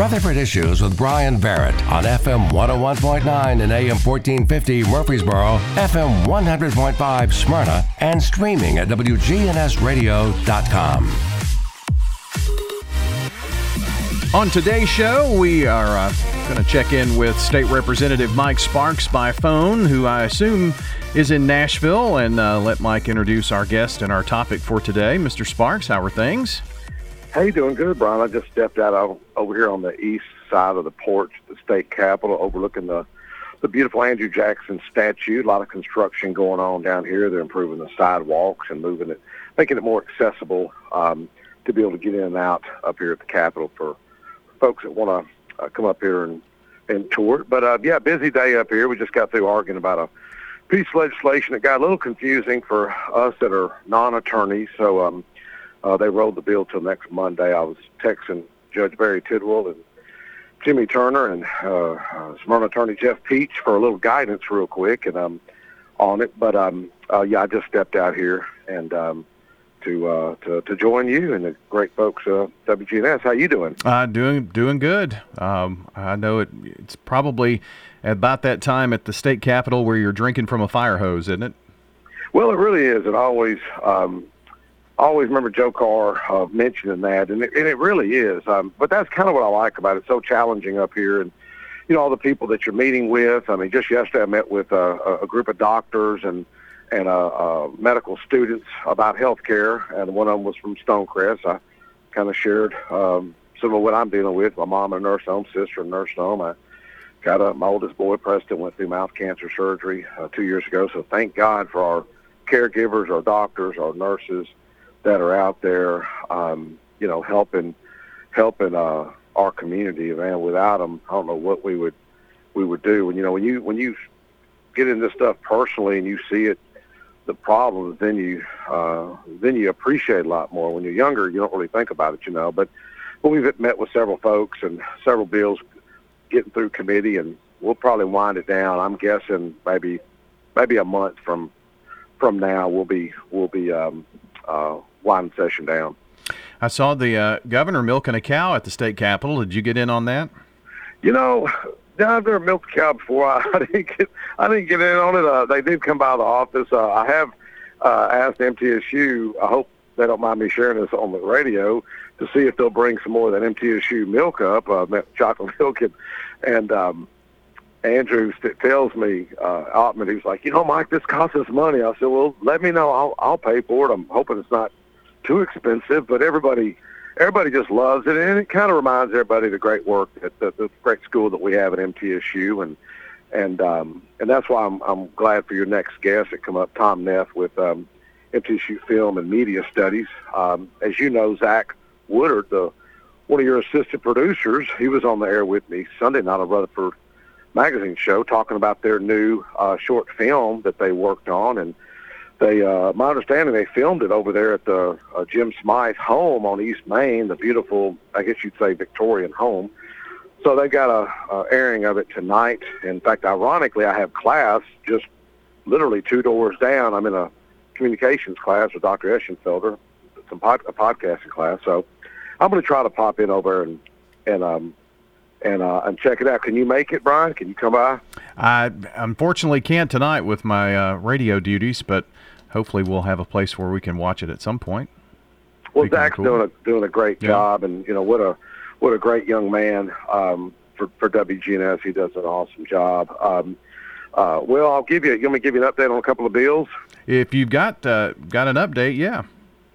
Rutherford Issues with Brian Barrett on FM 101.9 and AM 1450 Murfreesboro, FM 100.5 Smyrna, and streaming at WGNSradio.com. On today's show, we are uh, going to check in with State Representative Mike Sparks by phone, who I assume is in Nashville, and uh, let Mike introduce our guest and our topic for today. Mr. Sparks, how are things? Hey, you doing good, Brian. I just stepped out over here on the east side of the porch, the state capitol, overlooking the the beautiful Andrew Jackson statue. A lot of construction going on down here. They're improving the sidewalks and moving it, making it more accessible um, to be able to get in and out up here at the Capitol for folks that want to uh, come up here and, and tour it. But uh, yeah, busy day up here. We just got through arguing about a piece of legislation that got a little confusing for us that are non-attorneys. So um, uh, they rolled the bill till next Monday. I was texting Judge Barry Tidwell and Jimmy Turner and uh, uh, Smyrna attorney Jeff Peach for a little guidance real quick and I'm on it. But um, uh, yeah, I just stepped out here and um, to uh, to to join you and the great folks uh, WGNS. How you doing? Uh, doing doing good. Um, I know it. It's probably about that time at the state capitol where you're drinking from a fire hose, isn't it? Well, it really is. It always um, I always remember Joe Carr uh, mentioning that, and it, and it really is. Um, but that's kind of what I like about it. It's so challenging up here, and you know all the people that you're meeting with. I mean, just yesterday I met with uh, a group of doctors and and uh, uh, medical students about health care, and one of them was from Stonecrest. I kind of shared um, some of what I'm dealing with. My mom a nurse home, sister a nurse home. I got a, my oldest boy, Preston, went through mouth cancer surgery uh, two years ago. So thank God for our caregivers, our doctors, our nurses that are out there, um, you know, helping helping uh, our community. Man, without them, I don't know what we would we would do. And you know, when you when you get into stuff personally and you see it, the problems, then you uh, then you appreciate a lot more. When you're younger, you don't really think about it, you know. But but we've met with several folks and several bills getting through committee, and we'll probably wind it down. I'm guessing maybe maybe a month from from now we'll be we'll be um, uh, winding session down. I saw the uh, governor milking a cow at the state capitol. Did you get in on that? You know, I've never milked a cow before. I, I didn't get I didn't get in on it. Uh, they did come by the office. Uh, I have uh, asked MTSU. I hope they don't mind me sharing this on the radio to see if they'll bring some more of that MTSU milk up, uh, chocolate milk, and, and um, Andrew tells me, uh, Oppmann, he's like, you know, Mike, this costs us money. I said, well, let me know. I'll I'll pay for it. I'm hoping it's not too expensive, but everybody everybody just loves it, and it kind of reminds everybody of the great work that the, the great school that we have at MTSU, and and um, and that's why I'm I'm glad for your next guest that come up, Tom Neff with um, MTSU Film and Media Studies. Um, as you know, Zach Woodard, the one of your assistant producers, he was on the air with me Sunday night on Rutherford Magazine show talking about their new uh, short film that they worked on. And they, uh, my understanding, they filmed it over there at the uh, Jim Smythe home on East Main, the beautiful, I guess you'd say, Victorian home. So they got a, a airing of it tonight. In fact, ironically, I have class just literally two doors down. I'm in a communications class with Dr. Eschenfelder, some pod, a podcasting class. So I'm going to try to pop in over and and um and uh, and check it out. Can you make it, Brian? Can you come by? I unfortunately can't tonight with my uh, radio duties, but hopefully we'll have a place where we can watch it at some point. Well, Zach's cool. doing a doing a great yeah. job, and you know what a what a great young man um, for for WGNS. He does an awesome job. Um, uh, well, I'll give you. You want me to give you an update on a couple of bills? If you've got uh, got an update, yeah.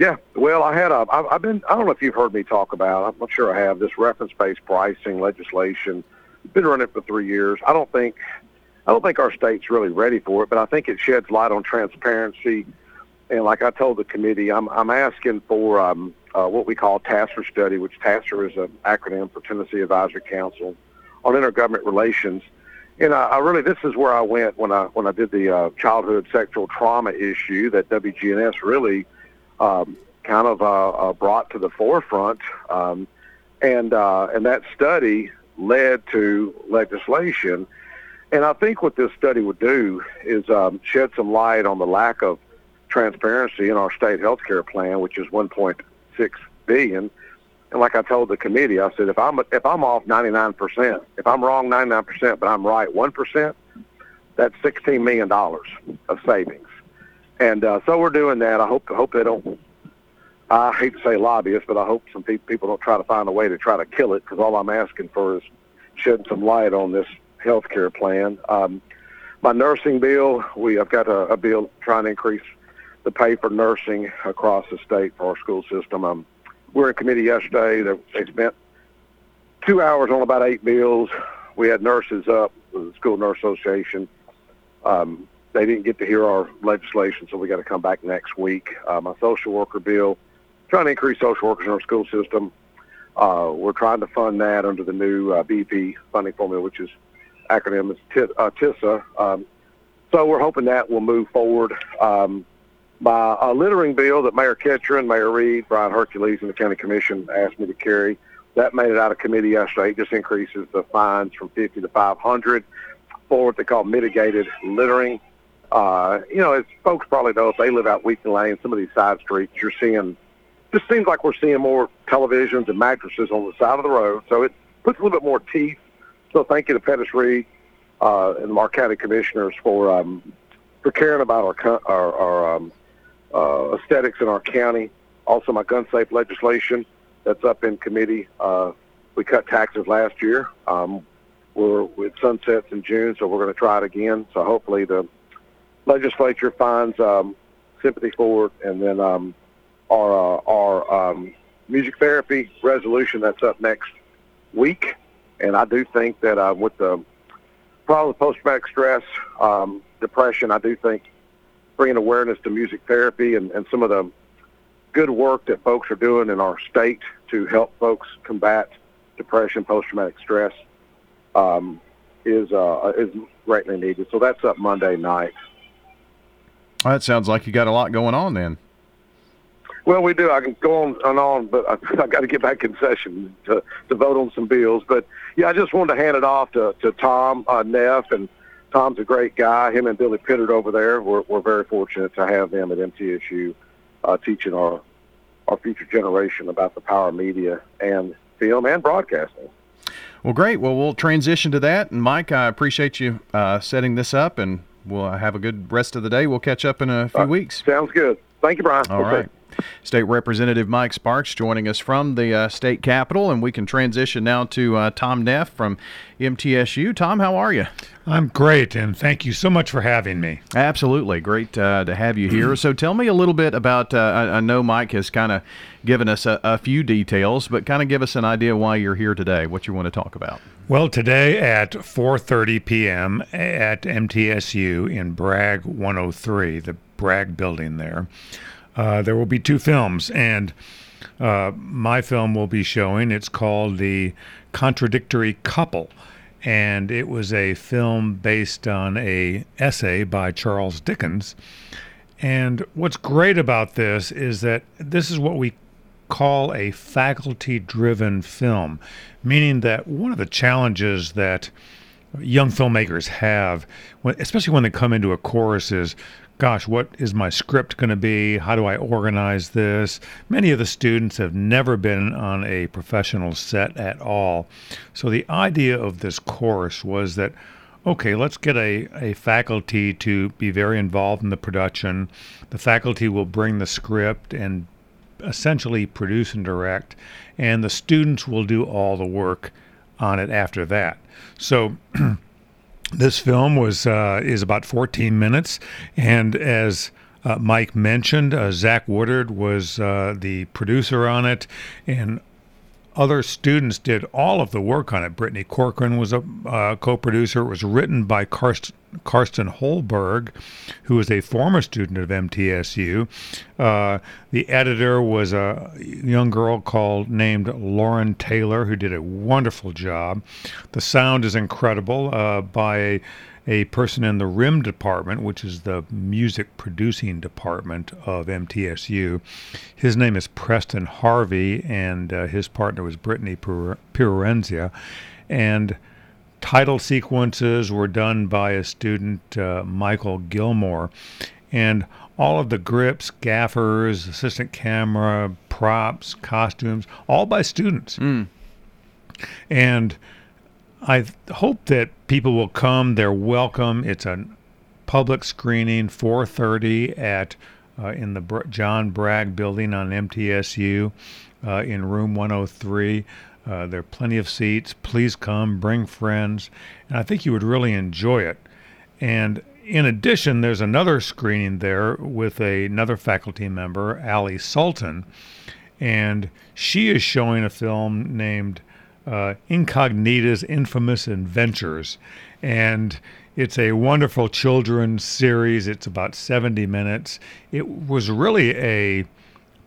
Yeah, well, I had a. I've, I've been. I don't know if you've heard me talk about. I'm not sure I have this reference-based pricing legislation. Been running for three years. I don't think I don't think our state's really ready for it, but I think it sheds light on transparency. And like I told the committee, I'm, I'm asking for um, uh, what we call TACIR study, which TACIR is an acronym for Tennessee Advisory Council on Intergovernment Relations. And I, I really, this is where I went when I when I did the uh, childhood sexual trauma issue that WGNS really um, kind of uh, uh, brought to the forefront. Um, and uh, and that study led to legislation and I think what this study would do is um, shed some light on the lack of transparency in our state health care plan, which is 1.6 billion. And like I told the committee, I said if I'm if I'm off 99 percent, if I'm wrong 99 percent, but I'm right one percent, that's 16 million dollars of savings. And uh, so we're doing that. I hope hope they don't. I hate to say lobbyists, but I hope some pe- people don't try to find a way to try to kill it because all I'm asking for is shedding some light on this health care plan. Um, my nursing bill, we I've got a, a bill trying to increase the pay for nursing across the state for our school system. Um, we were in committee yesterday. They, they spent two hours on about eight bills. We had nurses up, the School Nurse Association. Um, they didn't get to hear our legislation, so we got to come back next week. Uh, my social worker bill, trying to increase social workers in our school system. Uh, we're trying to fund that under the new uh, BP funding formula, which is acronym is T- uh, TISA. Um, so we're hoping that will move forward. Um, my uh, littering bill that Mayor Ketron, Mayor Reed, Brian Hercules, and the county commission asked me to carry, that made it out of committee yesterday. It just increases the fines from 50 to 500 for what they call mitigated littering. Uh, you know, as folks probably know, if they live out Wheaton Lane, some of these side streets, you're seeing, just seems like we're seeing more televisions and mattresses on the side of the road. So it puts a little bit more teeth. So thank you to Pettis Reed uh, and the County Commissioners for um, for caring about our our, our um, uh, aesthetics in our county. Also, my gun safe legislation that's up in committee. Uh, we cut taxes last year. Um, we're with sunsets in June, so we're going to try it again. So hopefully the legislature finds um, sympathy for it, and then um, our uh, our um, music therapy resolution that's up next week. And I do think that uh, with the problem of post-traumatic stress, um, depression, I do think bringing awareness to music therapy and, and some of the good work that folks are doing in our state to help folks combat depression, post-traumatic stress um, is uh, is greatly needed. So that's up Monday night. Well, that sounds like you got a lot going on then. Well, we do. I can go on and on, but I, I got to get back in session to, to vote on some bills. But yeah, I just wanted to hand it off to, to Tom uh, Neff, and Tom's a great guy. Him and Billy Pittard over there. We're, we're very fortunate to have them at MTSU uh, teaching our our future generation about the power of media and film and broadcasting. Well, great. Well, we'll transition to that. And Mike, I appreciate you uh, setting this up, and we'll have a good rest of the day. We'll catch up in a few weeks. Sounds good. Thank you, Brian. All Okay. right. State Representative Mike Sparks joining us from the uh, state capitol, and we can transition now to uh, Tom Neff from MTSU. Tom, how are you? I'm great, and thank you so much for having me. Absolutely. Great uh, to have you here. So tell me a little bit about, uh, I, I know Mike has kind of given us a, a few details, but kind of give us an idea why you're here today, what you want to talk about. Well, today at 4:30 p.m. at MTSU in Bragg 103, the Bragg building there, uh, there will be two films, and uh, my film will be showing. It's called The Contradictory Couple, and it was a film based on a essay by Charles Dickens. And what's great about this is that this is what we call a faculty driven film, meaning that one of the challenges that young filmmakers have, especially when they come into a course, is gosh, what is my script going to be? How do I organize this? Many of the students have never been on a professional set at all. So the idea of this course was that okay, let's get a, a faculty to be very involved in the production. The faculty will bring the script and essentially produce and direct, and the students will do all the work on it after that. So this film was uh, is about 14 minutes, and as uh, Mike mentioned, uh, Zach Woodard was uh, the producer on it, and other students did all of the work on it. Brittany Corcoran was a uh, co-producer. It was written by Karst- Karsten Holberg, who is a former student of MTSU. Uh, the editor was a young girl called named Lauren Taylor, who did a wonderful job. The sound is incredible uh, by a, person in the RIM department, which is the music producing department of MTSU. His name is Preston Harvey, and uh, his partner was Brittany Pir- Pirenzia. And title sequences were done by a student, uh, Michael Gilmore. And all of the grips, gaffers, assistant camera, props, costumes, all by students. And I hope that people will come. They're welcome. It's a public screening, 4:30 at uh, in the Br- John Bragg Building on MTSU, uh, in room 103. Uh, there are plenty of seats. Please come, bring friends, and I think you would really enjoy it. And in addition, there's another screening there with a, another faculty member, Ali Sultan, and she is showing a film named uh, Incognita's Infamous Adventures. And it's a wonderful children's series. It's about 70 minutes. It was really a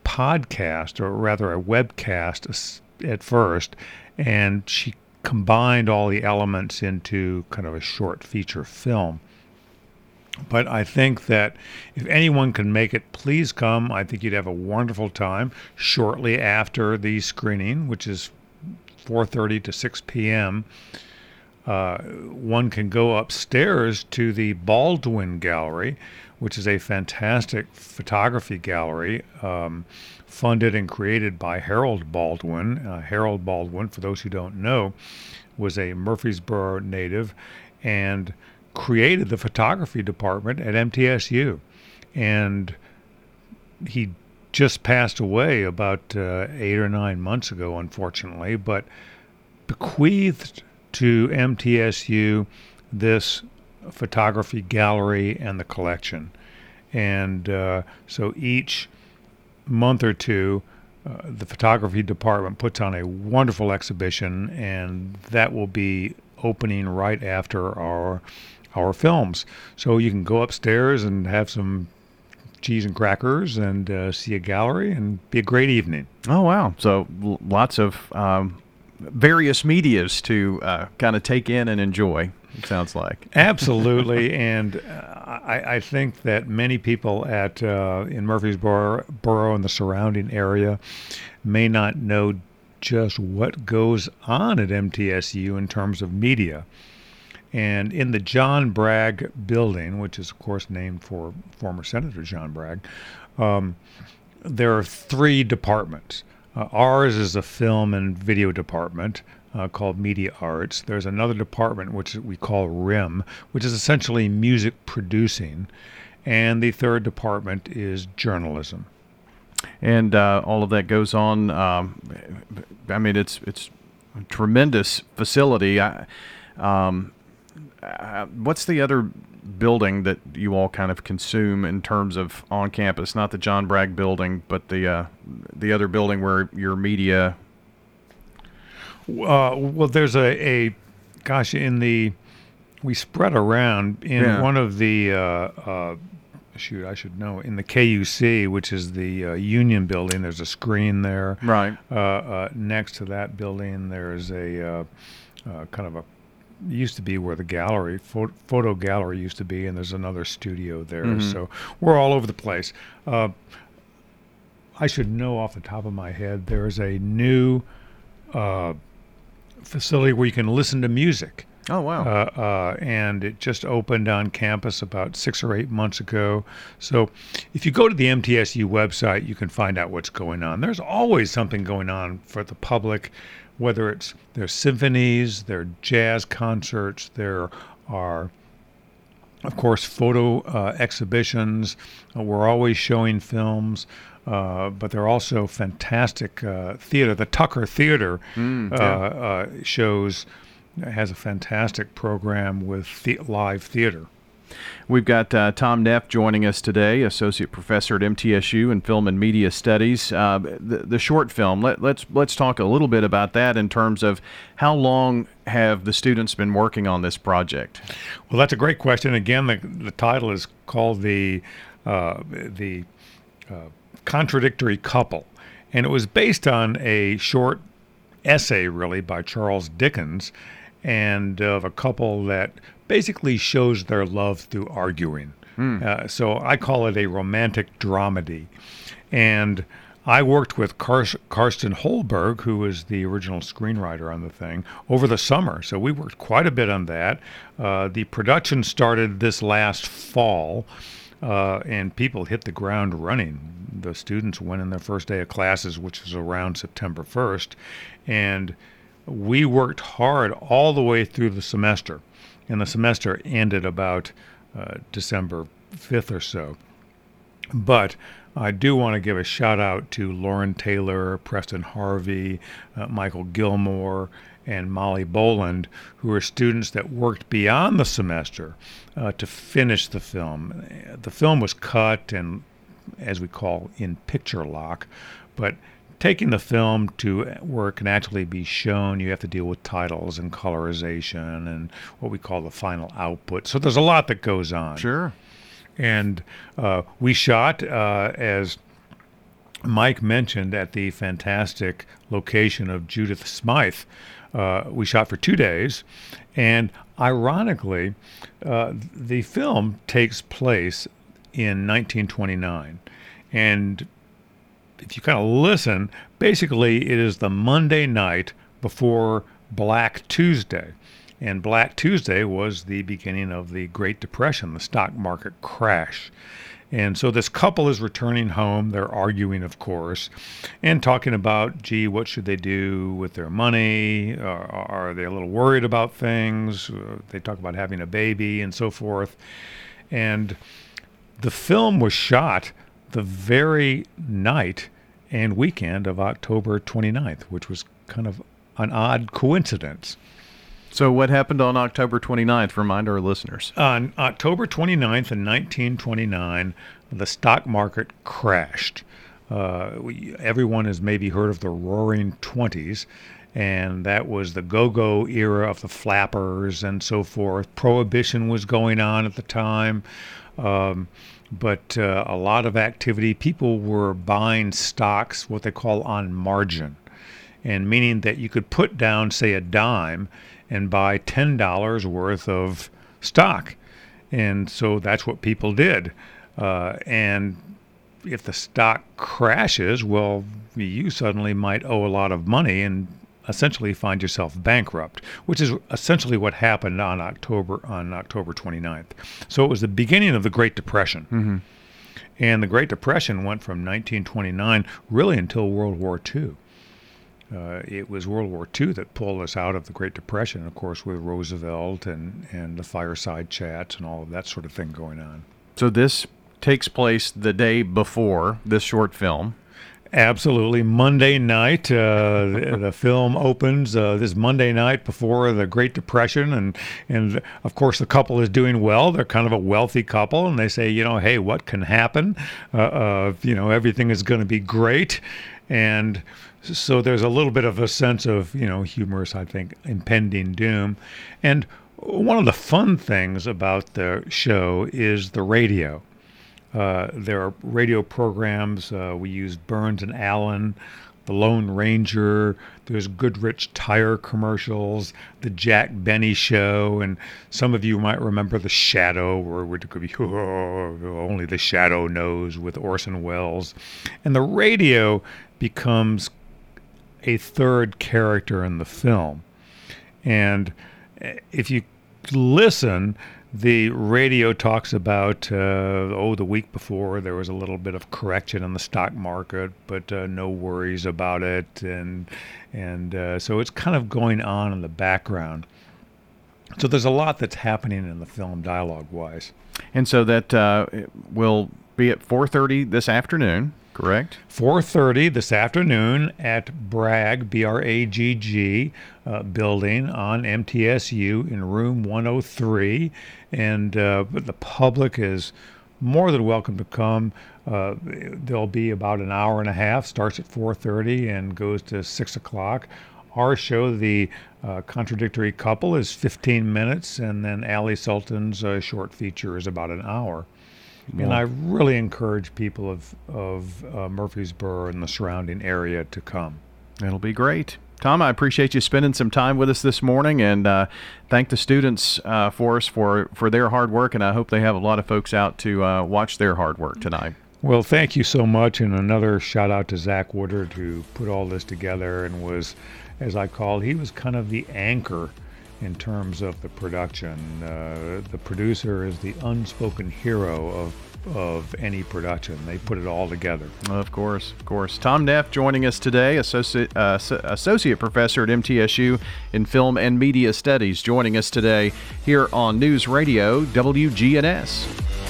podcast, or rather a webcast at first, and she combined all the elements into kind of a short feature film. But I think that if anyone can make it, please come. I think you'd have a wonderful time shortly after the screening, which is 4:30 to 6 p.m. Uh, one can go upstairs to the Baldwin Gallery, which is a fantastic photography gallery um, funded and created by Harold Baldwin. Uh, Harold Baldwin, for those who don't know, was a Murfreesboro native and created the photography department at MTSU. And he just passed away about uh, eight or nine months ago, unfortunately, but bequeathed to MTSU this photography gallery and the collection. And uh, so each month or two, uh, the photography department puts on a wonderful exhibition, and that will be opening right after our our films. So you can go upstairs and have some cheese and crackers and uh, see a gallery and be a great evening. Oh wow! So l- lots of um, various medias to uh, kind of take in and enjoy. It sounds like. Absolutely, and uh, I, I think that many people at uh, in Murfreesboro Borough and the surrounding area may not know just what goes on at MTSU in terms of media. And in the John Bragg building, which is of course named for former Senator John Bragg, um, there are three departments. Uh, ours is a film and video department uh, called Media Arts. There's another department which we call RIM, which is essentially music producing. And the third department is journalism. and uh, all of that goes on. Um, I mean, it's it's a tremendous facility. I, um, uh, what's the other building that you all kind of consume in terms of on campus? Not the John Bragg building, but the uh, the other building where your media. Uh, well, there's a, a, gosh, in the, we spread around in Yeah. one of the, uh, uh, shoot, I should know, in the KUC, which is the uh, Union Building. There's a screen there. Right. Uh, uh, next to that building, there's a uh, uh, kind of a used to be where the gallery photo, photo gallery used to be, and there's another studio there. So we're all over the place. Uh, I should know off the top of my head. There's a new uh, facility where you can listen to music. Oh wow. Uh, uh, and it just opened on campus about six or eight months ago. So if you go to the MTSU website, you can find out what's going on. There's always something going on for the public, whether it's their symphonies, their jazz concerts, there are of course, photo uh, exhibitions. Uh, we're always showing films, uh, but they're also fantastic uh, theater. The Tucker Theater uh, uh, shows has a fantastic program with the- live theater. We've got uh, Tom Neff joining us today, associate professor at MTSU in Film and Media Studies. Uh, the, the short film. Let, let's let's talk a little bit about that in terms of how long have the students been working on this project? Well, that's a great question. Again, the, the title is called the uh, the uh, contradictory couple, and it was based on a short essay, really, by Charles Dickens, and of a couple that basically shows their love through arguing. Uh, so I call it a romantic dramedy, and. I worked with Kar- Karsten Holberg, who was the original screenwriter on the thing, over the summer. So we worked quite a bit on that. Uh, the production started this last fall. uh, and people hit the ground running. The students went in their first day of classes, which was around September 1st, and we worked hard all the way through the semester. And the semester ended about uh, December 5th or so. But I do want to give a shout out to Lauren Taylor, Preston Harvey, uh, Michael Gilmore, and Molly Boland, who are students that worked beyond the semester uh, to finish the film. The film was cut and, as we call, in picture lock, but taking the film to where it can actually be shown, you have to deal with titles and colorization and what we call the final output. So there's a lot that goes on. Sure. And uh, we shot uh, as Mike mentioned at the fantastic location of Judith Smythe. Uh, we shot for two days, and ironically, uh, the film takes place in 1929. And if you kind of listen, basically it is the Monday night before Black Tuesday. And Black Tuesday was the beginning of the Great Depression, the stock market crash. And so this couple is returning home. They're arguing, of course, and talking about, gee, what should they do with their money? Uh, are they a little worried about things? Uh, they talk about having a baby and so forth. And the film was shot the very night and weekend of October 29th, which was kind of an odd coincidence. So, what happened on October 29th? Remind our listeners. On October 29th in 1929, the stock market crashed. Uh, we, everyone has maybe heard of the Roaring Twenties, and that was the go go era of the flappers and so forth. Prohibition was going on at the time. Um, but uh, a lot of activity. People were buying stocks, what they call on margin, and meaning that you could put down, say, a dime and buy $10 worth of stock. And so that's what people did. Uh, and if the stock crashes, well, you suddenly might owe a lot of money and essentially find yourself bankrupt, which is essentially what happened on October on October 29th. So it was the beginning of the Great Depression. Mm-hmm. And the Great Depression went from 1929 really until World War II. Uh, it was World War II that pulled us out of the Great Depression, of course, with Roosevelt and, and the fireside chats and all of that sort of thing going on. So this takes place the day before this short film. Absolutely. Monday night, uh, the, film opens uh, this Monday night before the Great Depression, and and of course the couple is doing well. They're kind of a wealthy couple, and they say, you know, hey, what can happen? Uh, uh you know, everything is going to be great, and so there's a little bit of a sense of you know humorous, I think, impending doom, and one of the fun things about the show is the radio. Uh, there are radio programs. Uh, we use Burns and Allen, The Lone Ranger. There's Goodrich tire commercials, The Jack Benny Show, and some of you might remember The Shadow, where it could be oh, only the shadow knows with Orson Welles, and the radio becomes a third character in the film, and eh, if you listen the radio talks about uh, oh the week before there was a little bit of correction in the stock market but uh, no worries about it. And and uh, so it's kind of going on in the background. So there's a lot that's happening in the film dialogue wise and so that uh, will be at 4.30 this afternoon correct 4.30 this afternoon at bragg b-r-a-g-g uh, building on mtsu in room 103 and uh, the public is more than welcome to come. Uh, there'll be about an hour and a half. Starts at 4:30 and goes to six o'clock. Our show, the uh, contradictory couple, is 15 minutes, and then Ali Sultan's uh, short feature is about an hour. Well, and I really encourage people of of uh, Murfreesboro and the surrounding area to come. It'll be great. Tom, I appreciate you spending some time with us this morning, and uh, thank the students uh, for us for for their hard work. And I hope they have a lot of folks out to uh, watch their hard work tonight. Well, thank you so much, and another shout out to Zach Woodard who put all this together and was, as I called, he was kind of the anchor in terms of the production. Uh, the producer is the unspoken hero of of any production. They put it all together. Of course, of course. Tom Neff joining us today, associate uh, associate professor at MTSU in film and media studies, joining us today here on News Radio WGNS.